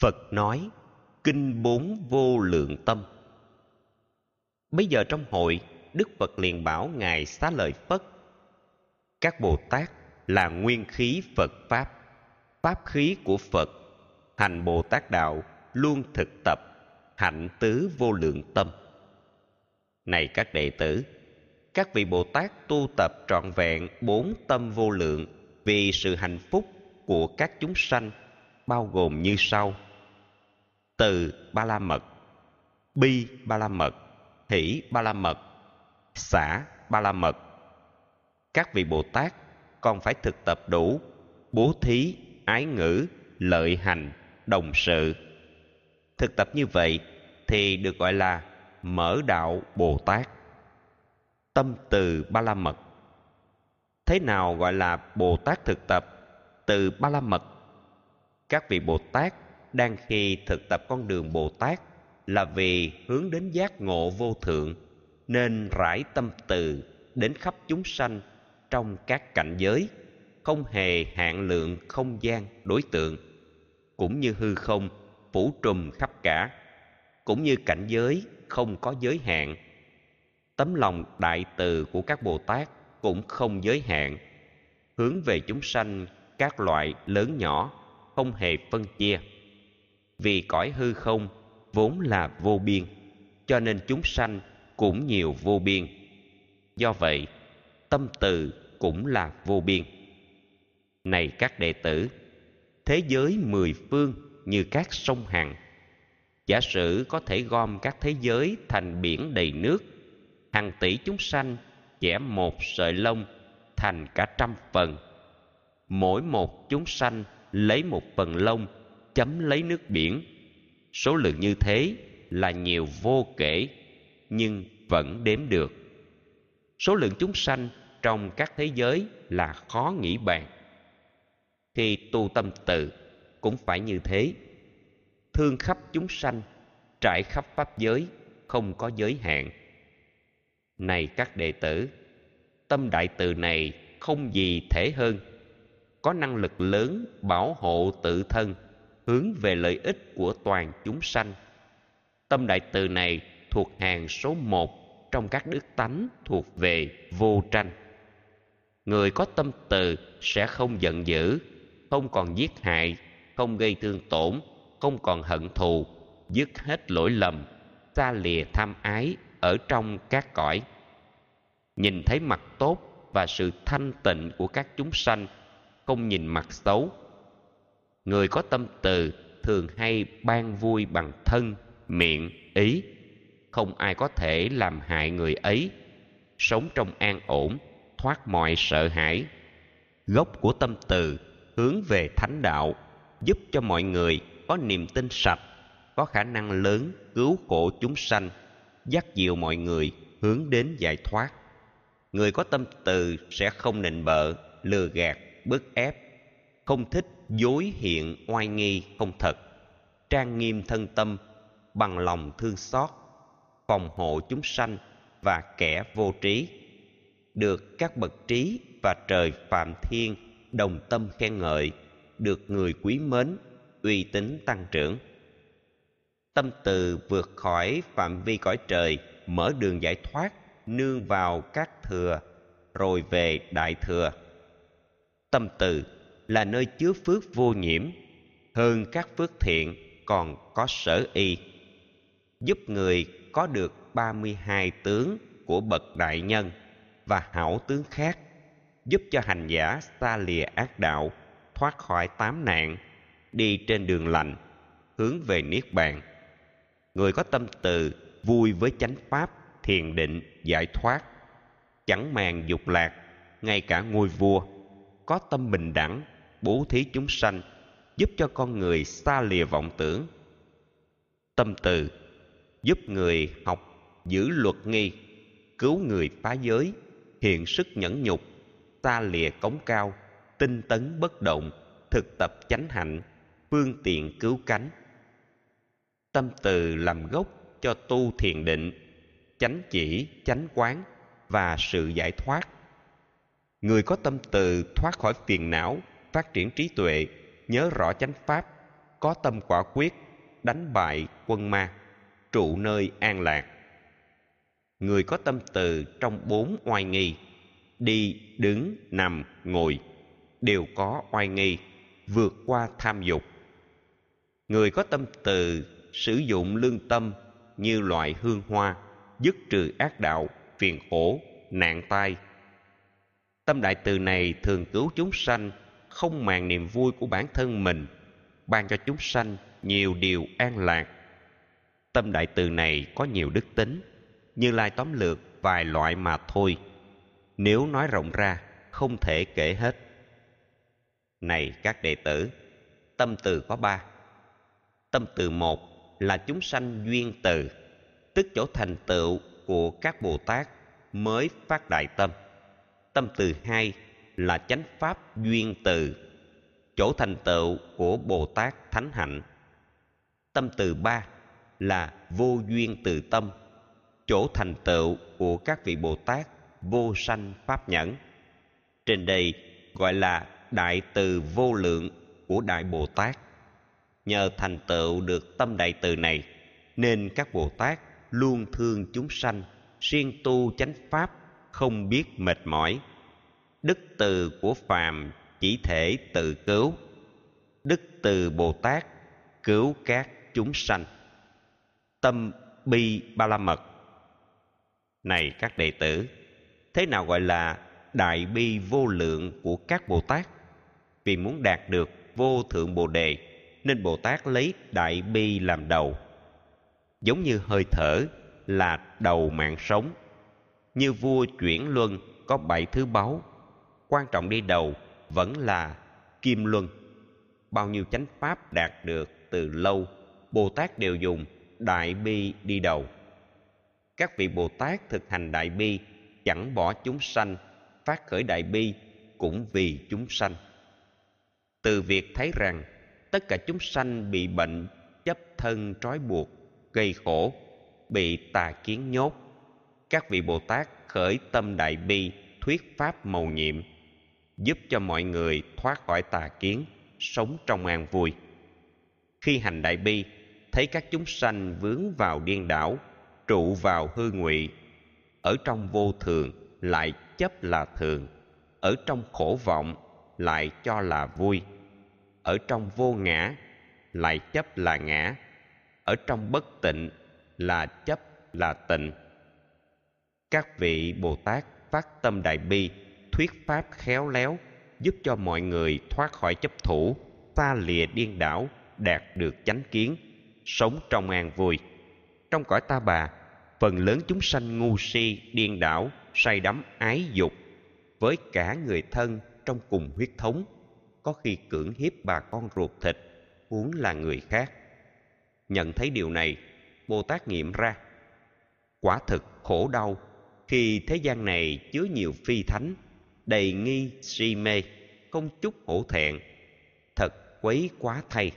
phật nói, kinh bốn vô lượng tâm. Bây giờ trong hội, đức phật liền bảo ngài xá lợi phất. Các bồ tát là nguyên khí phật pháp. Pháp khí của phật, hành bồ tát đạo, luôn thực tập, hạnh tứ vô lượng tâm. Này các đệ tử, các vị bồ tát tu tập trọn vẹn bốn tâm vô lượng vì sự hạnh phúc của các chúng sanh, bao gồm như sau từ ba la mật bi ba la mật hỷ ba la mật xả ba la mật các vị bồ tát còn phải thực tập đủ bố thí, ái ngữ, lợi hành, đồng sự. Thực tập như vậy thì được gọi là mở đạo bồ tát. Tâm từ ba la mật thế nào gọi là bồ tát thực tập? Từ ba la mật các vị bồ tát đang khi thực tập con đường bồ tát là vì hướng đến giác ngộ vô thượng, nên rải tâm từ đến khắp chúng sanh trong các cảnh giới, không hề hạn lượng không gian đối tượng, cũng như hư không, phủ trùm khắp cả, cũng như cảnh giới không có giới hạn. Tấm lòng đại từ của các bồ tát cũng không giới hạn, hướng về chúng sanh các loại lớn nhỏ không hề phân chia vì cõi hư không vốn là vô biên, cho nên chúng sanh cũng nhiều vô biên. Do vậy, tâm từ cũng là vô biên. Này các đệ tử, thế giới mười phương như các sông hằng, giả sử có thể gom các thế giới thành biển đầy nước, hàng tỷ chúng sanh chẻ một sợi lông thành cả trăm phần. Mỗi một chúng sanh lấy một phần lông chấm lấy nước biển. Số lượng như thế là nhiều vô kể, nhưng vẫn đếm được. Số lượng chúng sanh trong các thế giới là khó nghĩ bàn. Khi tu tâm tự cũng phải như thế. Thương khắp chúng sanh, trải khắp pháp giới, không có giới hạn. Này các đệ tử, tâm đại từ này không gì thể hơn. Có năng lực lớn bảo hộ tự thân hướng về lợi ích của toàn chúng sanh. Tâm đại từ này thuộc hàng số một trong các đức tánh thuộc về vô tranh. Người có tâm từ sẽ không giận dữ, không còn giết hại, không gây thương tổn, không còn hận thù, dứt hết lỗi lầm, xa lìa tham ái ở trong các cõi. Nhìn thấy mặt tốt và sự thanh tịnh của các chúng sanh, không nhìn mặt xấu người có tâm từ thường hay ban vui bằng thân, miệng, ý. Không ai có thể làm hại người ấy. Sống trong an ổn, thoát mọi sợ hãi. Gốc của tâm từ hướng về thánh đạo, giúp cho mọi người có niềm tin sạch, có khả năng lớn cứu khổ chúng sanh, dắt dìu mọi người hướng đến giải thoát. Người có tâm từ sẽ không nịnh bợ, lừa gạt, bức ép, không thích dối hiện oai nghi không thật, trang nghiêm thân tâm, bằng lòng thương xót, phòng hộ chúng sanh và kẻ vô trí. Được các bậc trí và trời phạm thiên đồng tâm khen ngợi, được người quý mến, uy tín tăng trưởng. Tâm từ vượt khỏi phạm vi cõi trời, mở đường giải thoát, nương vào các thừa, rồi về đại thừa. Tâm từ là nơi chứa phước vô nhiễm, hơn các phước thiện còn có sở y. Giúp người có được 32 tướng của bậc đại nhân và hảo tướng khác, giúp cho hành giả xa lìa ác đạo thoát khỏi tám nạn, đi trên đường lành, hướng về niết bàn. Người có tâm từ, vui với chánh pháp, thiền định, giải thoát, chẳng màng dục lạc, ngay cả ngôi vua, có tâm bình đẳng bố thí chúng sanh, giúp cho con người xa lìa vọng tưởng. Tâm từ, giúp người học giữ luật nghi, cứu người phá giới, hiện sức nhẫn nhục, xa lìa cống cao, tinh tấn bất động, thực tập chánh hạnh, phương tiện cứu cánh. Tâm từ làm gốc cho tu thiền định, chánh chỉ, chánh quán và sự giải thoát. Người có tâm từ thoát khỏi phiền não phát triển trí tuệ, nhớ rõ chánh pháp, có tâm quả quyết, đánh bại quân ma, trụ nơi an lạc. Người có tâm từ trong bốn oai nghi, đi, đứng, nằm, ngồi, đều có oai nghi, vượt qua tham dục. Người có tâm từ sử dụng lương tâm như loại hương hoa, dứt trừ ác đạo, phiền khổ, nạn tai. Tâm đại từ này thường cứu chúng sanh không màng niềm vui của bản thân mình, ban cho chúng sanh nhiều điều an lạc. Tâm đại từ này có nhiều đức tính, như lai tóm lược vài loại mà thôi. Nếu nói rộng ra, không thể kể hết. Này các đệ tử, tâm từ có ba. Tâm từ một là chúng sanh duyên từ, tức chỗ thành tựu của các bồ tát mới phát đại tâm. Tâm từ hai là chánh pháp duyên từ, chỗ thành tựu của bồ tát thánh hạnh. Tâm từ ba là vô duyên từ tâm, chỗ thành tựu của các vị bồ tát vô sanh pháp nhẫn. Trên đây gọi là đại từ vô lượng của đại bồ tát. Nhờ thành tựu được tâm đại từ này, nên các bồ tát luôn thương chúng sanh siêng tu chánh pháp không biết mệt mỏi đức từ của phàm chỉ thể tự cứu. Đức từ bồ tát cứu các chúng sanh. Tâm bi ba la mật. Này các đệ tử, thế nào gọi là đại bi vô lượng của các bồ tát? Vì muốn đạt được vô thượng bồ đề, nên bồ tát lấy đại bi làm đầu. Giống như hơi thở là đầu mạng sống. Như vua chuyển luân có bảy thứ báu quan trọng đi đầu vẫn là kim luân. Bao nhiêu chánh pháp đạt được từ lâu, bồ tát đều dùng đại bi đi đầu. Các vị bồ tát thực hành đại bi, chẳng bỏ chúng sanh, phát khởi đại bi cũng vì chúng sanh. Từ việc thấy rằng tất cả chúng sanh bị bệnh, chấp thân trói buộc, gây khổ, bị tà kiến nhốt, các vị bồ tát khởi tâm đại bi, thuyết pháp màu nhiệm giúp cho mọi người thoát khỏi tà kiến, sống trong an vui. Khi hành đại bi, thấy các chúng sanh vướng vào điên đảo, trụ vào hư ngụy, ở trong vô thường lại chấp là thường, ở trong khổ vọng lại cho là vui, ở trong vô ngã lại chấp là ngã, ở trong bất tịnh là chấp là tịnh. Các vị bồ tát phát tâm đại bi thuyết pháp khéo léo giúp cho mọi người thoát khỏi chấp thủ xa lìa điên đảo, đạt được chánh kiến, sống trong an vui. Trong cõi ta bà, phần lớn chúng sanh ngu si, điên đảo, say đắm, ái dục với cả người thân trong cùng huyết thống, có khi cưỡng hiếp bà con ruột thịt, huống là người khác. Nhận thấy điều này, bồ tát nghiệm ra. Quả thực khổ đau, khi thế gian này chứa nhiều phi thánh đầy nghi si mê, không chút hổ thẹn, thật quấy quá thay.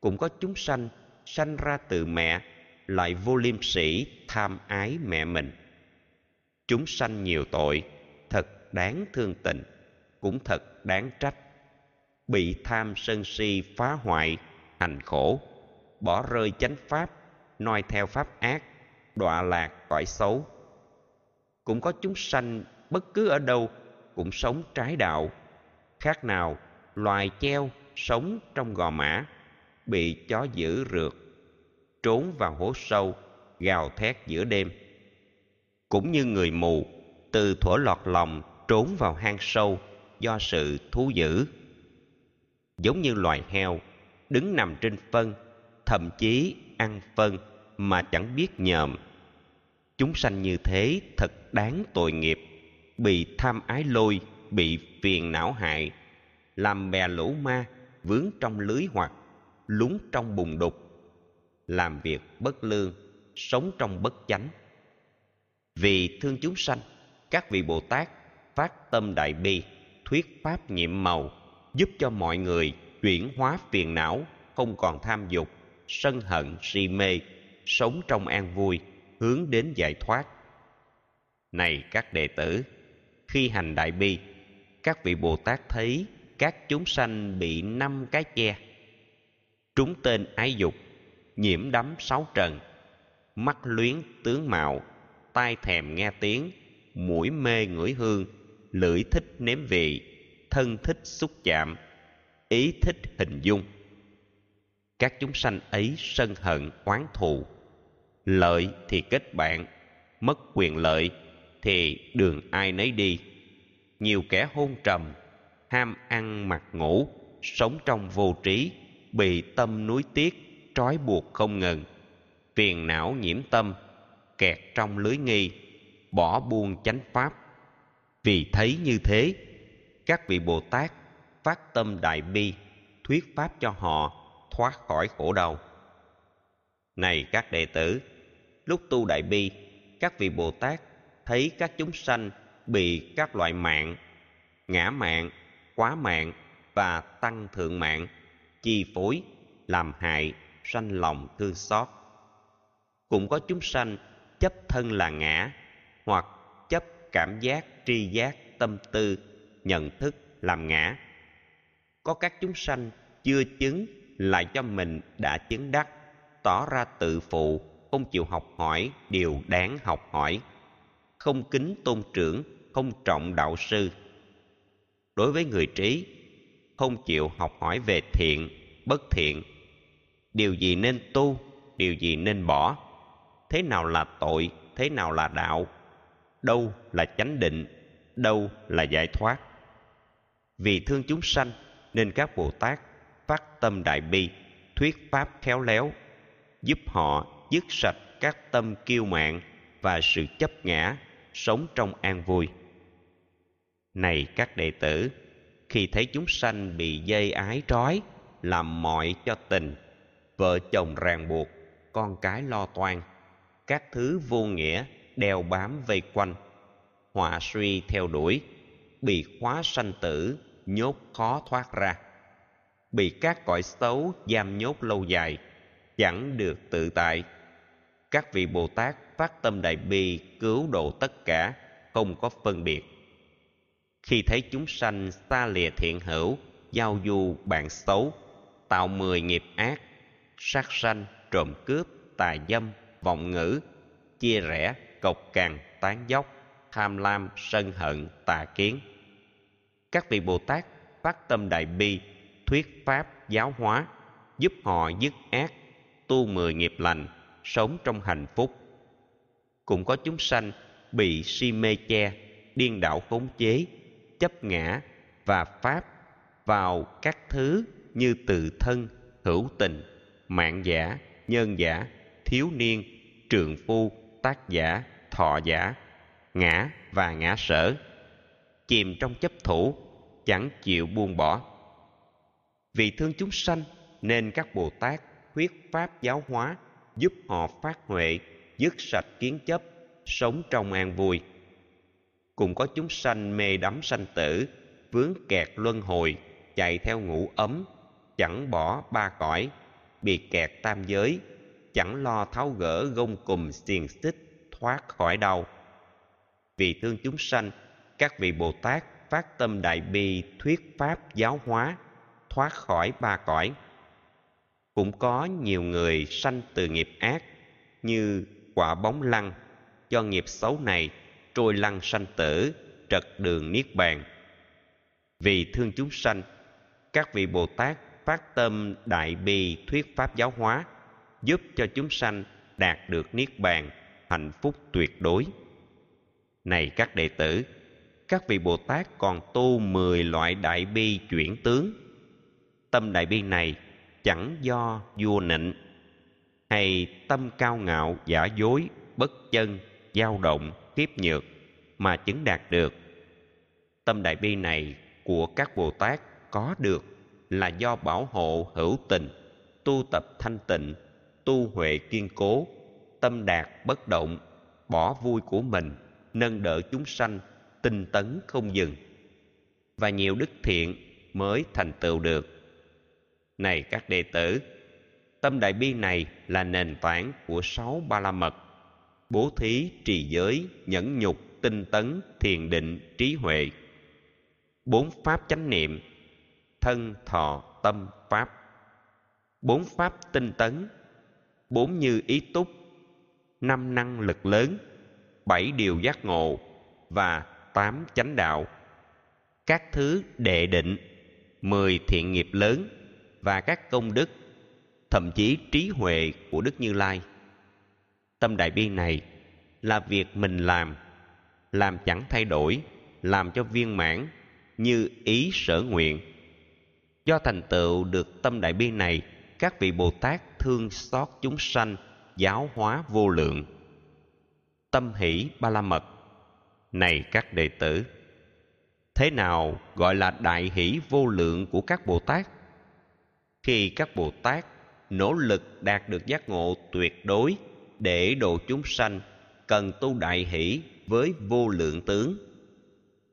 Cũng có chúng sanh sanh ra từ mẹ, lại vô liêm sĩ tham ái mẹ mình. Chúng sanh nhiều tội, thật đáng thương tình, cũng thật đáng trách. Bị tham sân si phá hoại, hành khổ, bỏ rơi chánh pháp, noi theo pháp ác, đọa lạc cõi xấu. Cũng có chúng sanh bất cứ ở đâu cũng sống trái đạo. Khác nào, loài treo sống trong gò mã, bị chó dữ rượt, trốn vào hố sâu, gào thét giữa đêm. Cũng như người mù, từ thuở lọt lòng trốn vào hang sâu do sự thú dữ. Giống như loài heo, đứng nằm trên phân, thậm chí ăn phân mà chẳng biết nhờm. Chúng sanh như thế thật đáng tội nghiệp bị tham ái lôi, bị phiền não hại, làm bè lỗ ma, vướng trong lưới hoặc lún trong bùn đục, làm việc bất lương sống trong bất chánh. Vì thương chúng sanh, các vị bồ tát phát tâm đại bi, thuyết pháp nhiệm màu, giúp cho mọi người chuyển hóa phiền não, không còn tham dục, sân hận, si mê, sống trong an vui, hướng đến giải thoát. Này các đệ tử khi hành đại bi, các vị bồ tát thấy các chúng sanh bị năm cái che. Trúng tên ái dục, nhiễm đắm sáu trần, mắt luyến tướng mạo, tai thèm nghe tiếng, mũi mê ngửi hương, lưỡi thích nếm vị, thân thích xúc chạm, ý thích hình dung. Các chúng sanh ấy sân hận oán thù, lợi thì kết bạn, mất quyền lợi thì đường ai nấy đi. Nhiều kẻ hôn trầm, ham ăn mặc ngủ, sống trong vô trí, bị tâm núi tiếc, trói buộc không ngừng. Phiền não nhiễm tâm, kẹt trong lưới nghi, bỏ buông chánh pháp. Vì thấy như thế, các vị bồ tát phát tâm đại bi, thuyết pháp cho họ, thoát khỏi khổ đau. Này các đệ tử, lúc tu đại bi, các vị bồ tát thấy các chúng sanh bị các loại mạng, ngã mạng, quá mạng và tăng thượng mạng, chi phối, làm hại, sanh lòng thương xót. Cũng có chúng sanh chấp thân là ngã hoặc chấp cảm giác, tri giác, tâm tư, nhận thức làm ngã. Có các chúng sanh chưa chứng lại cho mình đã chứng đắc, tỏ ra tự phụ, không chịu học hỏi điều đáng học hỏi không kính tôn trưởng, không trọng đạo sư. Đối với người trí, không chịu học hỏi về thiện, bất thiện. Điều gì nên tu, điều gì nên bỏ? Thế nào là tội, thế nào là đạo? Đâu là chánh định, đâu là giải thoát? Vì thương chúng sanh, nên các bồ tát phát tâm đại bi, thuyết pháp khéo léo, giúp họ dứt sạch các tâm kiêu mạn và sự chấp ngã sống trong an vui. Này các đệ tử, khi thấy chúng sanh bị dây ái trói, làm mọi cho tình, vợ chồng ràng buộc, con cái lo toan, các thứ vô nghĩa đeo bám vây quanh, họa suy theo đuổi, bị khóa sanh tử, nhốt khó thoát ra. Bị các cõi xấu giam nhốt lâu dài, chẳng được tự tại. Các vị bồ tát phát tâm đại bi, cứu độ tất cả, không có phân biệt. Khi thấy chúng sanh xa lìa thiện hữu, giao du bạn xấu, tạo mười nghiệp ác, sát sanh, trộm cướp, tà dâm, vọng ngữ, chia rẽ, cộc cằn, tán dốc, tham lam, sân hận, tà kiến. Các vị bồ tát phát tâm đại bi, thuyết pháp, giáo hóa, giúp họ dứt ác, tu mười nghiệp lành, sống trong hạnh phúc cũng có chúng sanh bị si mê che, điên đảo khống chế, chấp ngã và pháp vào các thứ như tự thân, hữu tình, mạng giả, nhân giả, thiếu niên trường phu, tác giả, thọ giả, ngã và ngã sở, chìm trong chấp thủ, chẳng chịu buông bỏ. Vì thương chúng sanh, nên các bồ tát thuyết pháp giáo hóa, giúp họ phát huệ dứt sạch kiến chấp, sống trong an vui. Cũng có chúng sanh mê đắm sanh tử, vướng kẹt luân hồi, chạy theo ngủ ấm, chẳng bỏ ba cõi, bị kẹt tam giới, chẳng lo tháo gỡ gông cùm xiềng xích, thoát khỏi đau. Vì thương chúng sanh, các vị bồ tát phát tâm đại bi thuyết pháp giáo hóa, thoát khỏi ba cõi. Cũng có nhiều người sanh từ nghiệp ác, như quả bóng lăn. Do nghiệp xấu này, trôi lăn sanh tử, trật đường niết bàn. Vì thương chúng sanh, các vị bồ tát phát tâm đại bi thuyết pháp giáo hóa, giúp cho chúng sanh đạt được niết bàn, hạnh phúc tuyệt đối. Này các đệ tử, các vị bồ tát còn tu mười loại đại bi chuyển tướng. Tâm đại bi này chẳng do vua nịnh hay tâm cao ngạo, giả dối, bất chân, dao động, kiếp nhược mà chứng đạt được. Tâm đại bi này của các bồ tát có được là do bảo hộ hữu tình, tu tập thanh tịnh, tu huệ kiên cố, tâm đạt bất động, bỏ vui của mình, nâng đỡ chúng sanh, tinh tấn không dừng. Và nhiều đức thiện mới thành tựu được. Này các đệ tử tâm đại bi này là nền tảng của sáu ba la mật. Bố thí, trì giới, nhẫn nhục, tinh tấn, thiền định, trí huệ. Bốn pháp chánh niệm, thân, thọ, tâm, pháp. Bốn pháp tinh tấn, bốn như ý túc, năm năng lực lớn, bảy điều giác ngộ và tám chánh đạo. Các thứ đệ định, mười thiện nghiệp lớn và các công đức thậm chí trí huệ của đức như lai. Tâm đại bi này là việc mình làm làm chẳng thay đổi, làm cho viên mãn như ý sở nguyện. Do thành tựu được tâm đại bi này, các vị bồ tát thương xót chúng sanh, giáo hóa vô lượng. Tâm hỷ ba la mật. Này các đệ tử, thế nào gọi là đại hỷ vô lượng của các bồ tát? Khi các bồ tát nỗ lực đạt được giác ngộ tuyệt đối để độ chúng sanh cần tu đại hỷ với vô lượng tướng.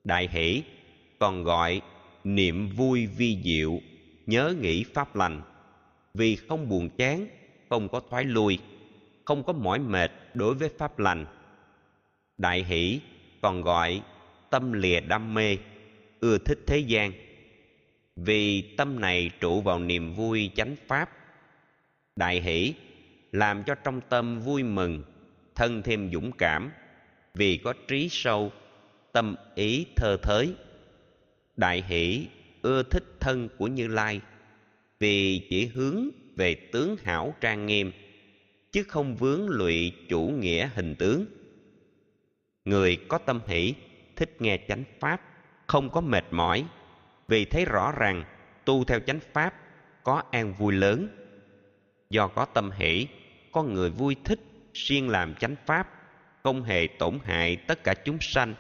Đại hỷ còn gọi niệm vui vi diệu, nhớ nghĩ pháp lành. Vì không buồn chán, không có thoái lui, không có mỏi mệt đối với pháp lành. Đại hỷ còn gọi tâm lìa đam mê, ưa thích thế gian. Vì tâm này trụ vào niềm vui chánh pháp đại hỷ, làm cho trong tâm vui mừng, thân thêm dũng cảm, vì có trí sâu, tâm ý thơ thới. Đại hỷ, ưa thích thân của như lai, vì chỉ hướng về tướng hảo trang nghiêm, chứ không vướng lụy chủ nghĩa hình tướng. Người có tâm hỷ, thích nghe chánh pháp, không có mệt mỏi, vì thấy rõ rằng tu theo chánh pháp có an vui lớn do có tâm hỷ, con người vui thích siêng làm chánh pháp, không hề tổn hại tất cả chúng sanh,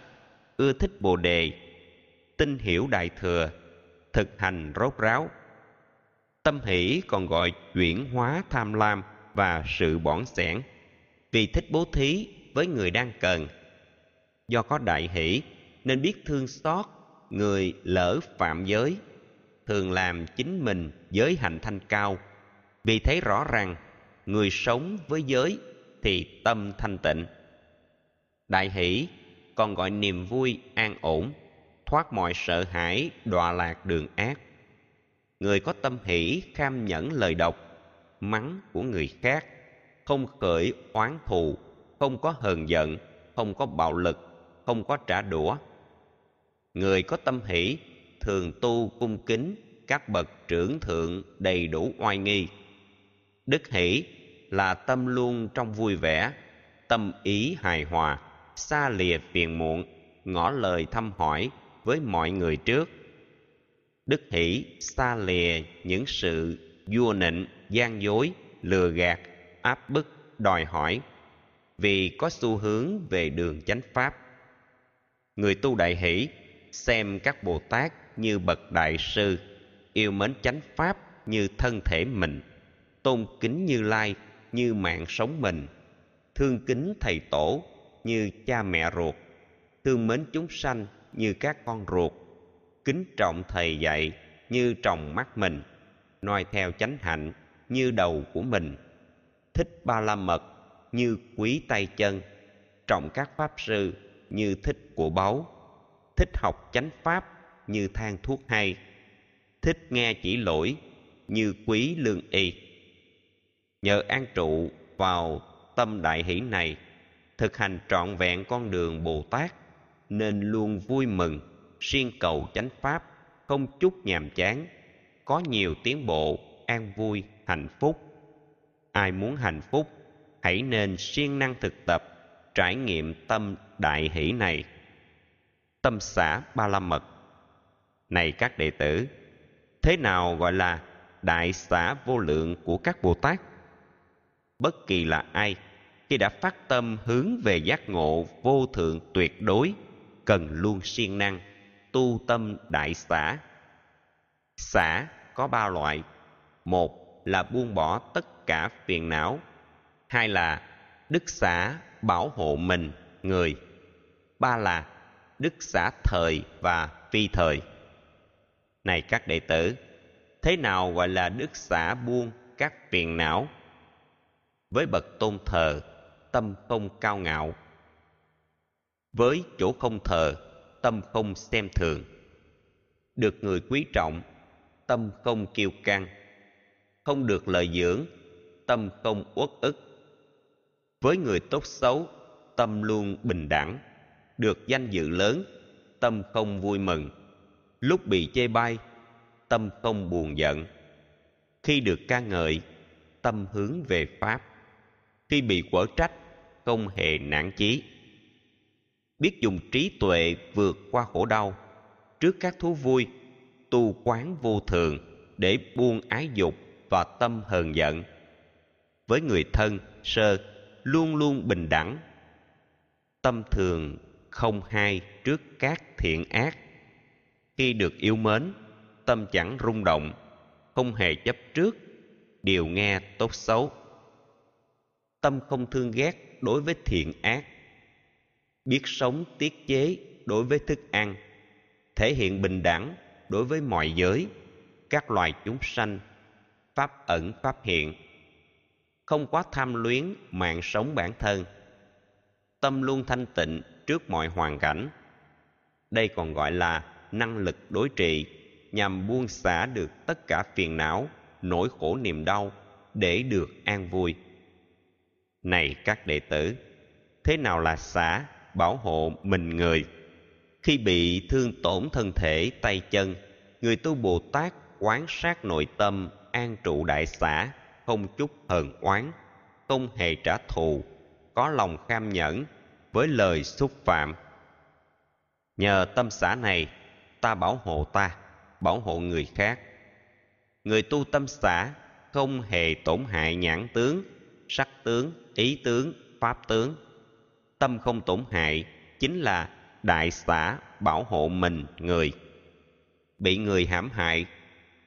ưa thích bồ đề, tin hiểu đại thừa, thực hành rốt ráo. Tâm hỷ còn gọi chuyển hóa tham lam và sự bỏng sẻn, vì thích bố thí với người đang cần. Do có đại hỷ, nên biết thương xót người lỡ phạm giới, thường làm chính mình giới hạnh thanh cao vì thấy rõ rằng người sống với giới thì tâm thanh tịnh. Đại hỷ còn gọi niềm vui an ổn, thoát mọi sợ hãi, đọa lạc đường ác. Người có tâm hỷ kham nhẫn lời độc mắng của người khác, không khởi oán thù, không có hờn giận, không có bạo lực, không có trả đũa. Người có tâm hỷ thường tu cung kính, các bậc trưởng thượng đầy đủ oai nghi đức hỷ là tâm luôn trong vui vẻ, tâm ý hài hòa, xa lìa phiền muộn, ngỏ lời thăm hỏi với mọi người trước. Đức hỷ xa lìa những sự vua nịnh, gian dối, lừa gạt, áp bức, đòi hỏi vì có xu hướng về đường chánh pháp. Người tu đại hỷ xem các bồ tát như bậc đại sư, yêu mến chánh pháp như thân thể mình tôn kính như lai, như mạng sống mình. Thương kính thầy tổ, như cha mẹ ruột. Thương mến chúng sanh, như các con ruột. Kính trọng thầy dạy, như tròng mắt mình. Noi theo chánh hạnh, như đầu của mình. Thích ba la mật như quý tay chân. Trọng các pháp sư, như thích của báu. Thích học chánh pháp, như than thuốc hay. Thích nghe chỉ lỗi, như quý lương y nhờ an trụ vào tâm đại hỷ này, thực hành trọn vẹn con đường bồ tát nên luôn vui mừng, siêng cầu chánh pháp, không chút nhàm chán, có nhiều tiến bộ, an vui, hạnh phúc. Ai muốn hạnh phúc, hãy nên siêng năng thực tập, trải nghiệm tâm đại hỷ này. Tâm xã ba la mật này các đệ tử, thế nào gọi là đại xã vô lượng của các bồ tát bất kỳ là ai, khi đã phát tâm hướng về giác ngộ vô thượng tuyệt đối, cần luôn siêng năng, tu tâm đại xã xã có ba loại. Một là buông bỏ tất cả phiền não. Hai là đức xã bảo hộ mình, người. Ba là đức xã thời và phi thời. Này các đệ tử, thế nào gọi là đức xã buông các phiền não? Với bậc tôn thờ, tâm không cao ngạo. Với chỗ không thờ, tâm không xem thường. Được người quý trọng, tâm không kiêu căng. Không được lợi dưỡng, tâm không uất ức. Với người tốt xấu, tâm luôn bình đẳng. Được danh dự lớn, tâm không vui mừng. Lúc bị chê bai, tâm không buồn giận. Khi được ca ngợi, tâm hướng về pháp khi bị quở trách, không hề nản chí. Biết dùng trí tuệ vượt qua khổ đau, trước các thú vui, tu quán vô thường để buông ái dục và tâm hờn giận. Với người thân, sơ, luôn luôn bình đẳng. Tâm thường không hai trước các thiện ác. Khi được yêu mến, tâm chẳng rung động, không hề chấp trước điều nghe tốt xấu tâm không thương ghét đối với thiện ác. Biết sống tiết chế đối với thức ăn, thể hiện bình đẳng đối với mọi giới, các loài chúng sanh, pháp ẩn, pháp hiện. Không quá tham luyến mạng sống bản thân. Tâm luôn thanh tịnh trước mọi hoàn cảnh. Đây còn gọi là năng lực đối trị nhằm buông xả được tất cả phiền não, nỗi khổ niềm đau để được an vui này các đệ tử, thế nào là xả bảo hộ mình người? Khi bị thương tổn thân thể, tay chân, người tu bồ tát quán sát nội tâm, an trụ đại xã không chút hờn oán, không hề trả thù, có lòng kham nhẫn với lời xúc phạm. Nhờ tâm xã này, ta bảo hộ ta, bảo hộ người khác. Người tu tâm xã không hề tổn hại nhãn tướng sắc tướng, ý tướng, pháp tướng. Tâm không tổn hại, chính là đại xã bảo hộ mình, người. Bị người hãm hại,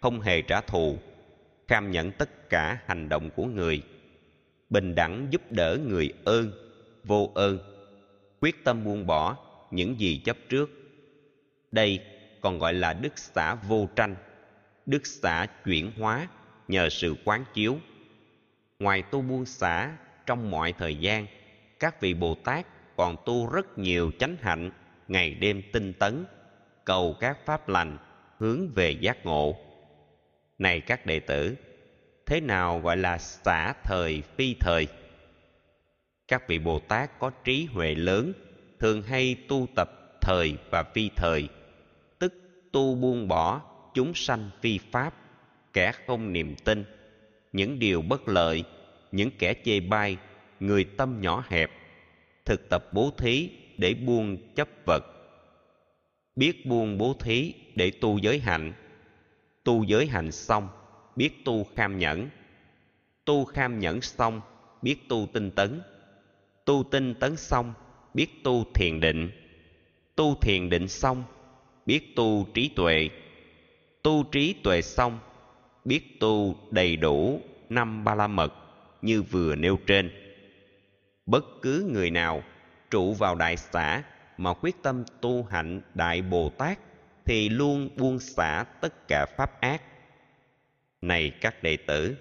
không hề trả thù cam nhận tất cả hành động của người. Bình đẳng giúp đỡ người ơn, vô ơn. Quyết tâm buông bỏ những gì chấp trước. Đây còn gọi là đức xã vô tranh, đức xã chuyển hóa nhờ sự quán chiếu ngoài tu buông xả trong mọi thời gian, các vị bồ tát còn tu rất nhiều chánh hạnh, ngày đêm tinh tấn, cầu các pháp lành, hướng về giác ngộ. Này các đệ tử, thế nào gọi là xả thời phi thời? Các vị bồ tát có trí huệ lớn, thường hay tu tập thời và phi thời, tức tu buông bỏ chúng sanh phi pháp, kẻ không niềm tin những điều bất lợi, những kẻ chê bai, người tâm nhỏ hẹp, thực tập bố thí để buông chấp vật. Biết buông bố thí để tu giới hạnh. Tu giới hạnh xong, biết tu kham nhẫn. Tu kham nhẫn xong, biết tu tinh tấn. Tu tinh tấn xong, biết tu thiền định. Tu thiền định xong, biết tu trí tuệ. Tu trí tuệ xong biết tu đầy đủ năm ba la mật như vừa nêu trên. Bất cứ người nào trụ vào đại xã mà quyết tâm tu hạnh đại bồ tát thì luôn buông xả tất cả pháp ác. Này các đệ tử,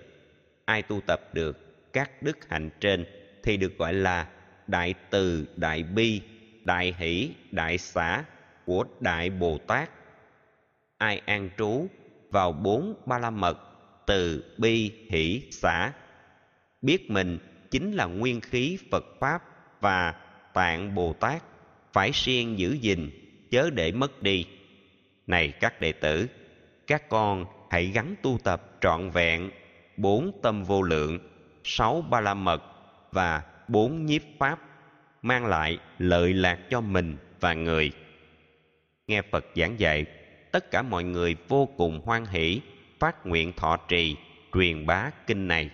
ai tu tập được các đức hạnh trên thì được gọi là đại từ, đại bi, đại hỷ, đại xã của đại bồ tát. Ai an trú vào bốn ba la mật từ bi, hỷ xã biết mình chính là nguyên khí phật pháp và tạng bồ tát, phải siêng giữ gìn, chớ để mất đi. Này các đệ tử, các con hãy gắn tu tập trọn vẹn bốn tâm vô lượng, sáu ba la mật và bốn nhiếp pháp, mang lại lợi lạc cho mình và người. Nghe phật giảng dạy tất cả mọi người vô cùng hoan hỷ, phát nguyện thọ trì, truyền bá kinh này.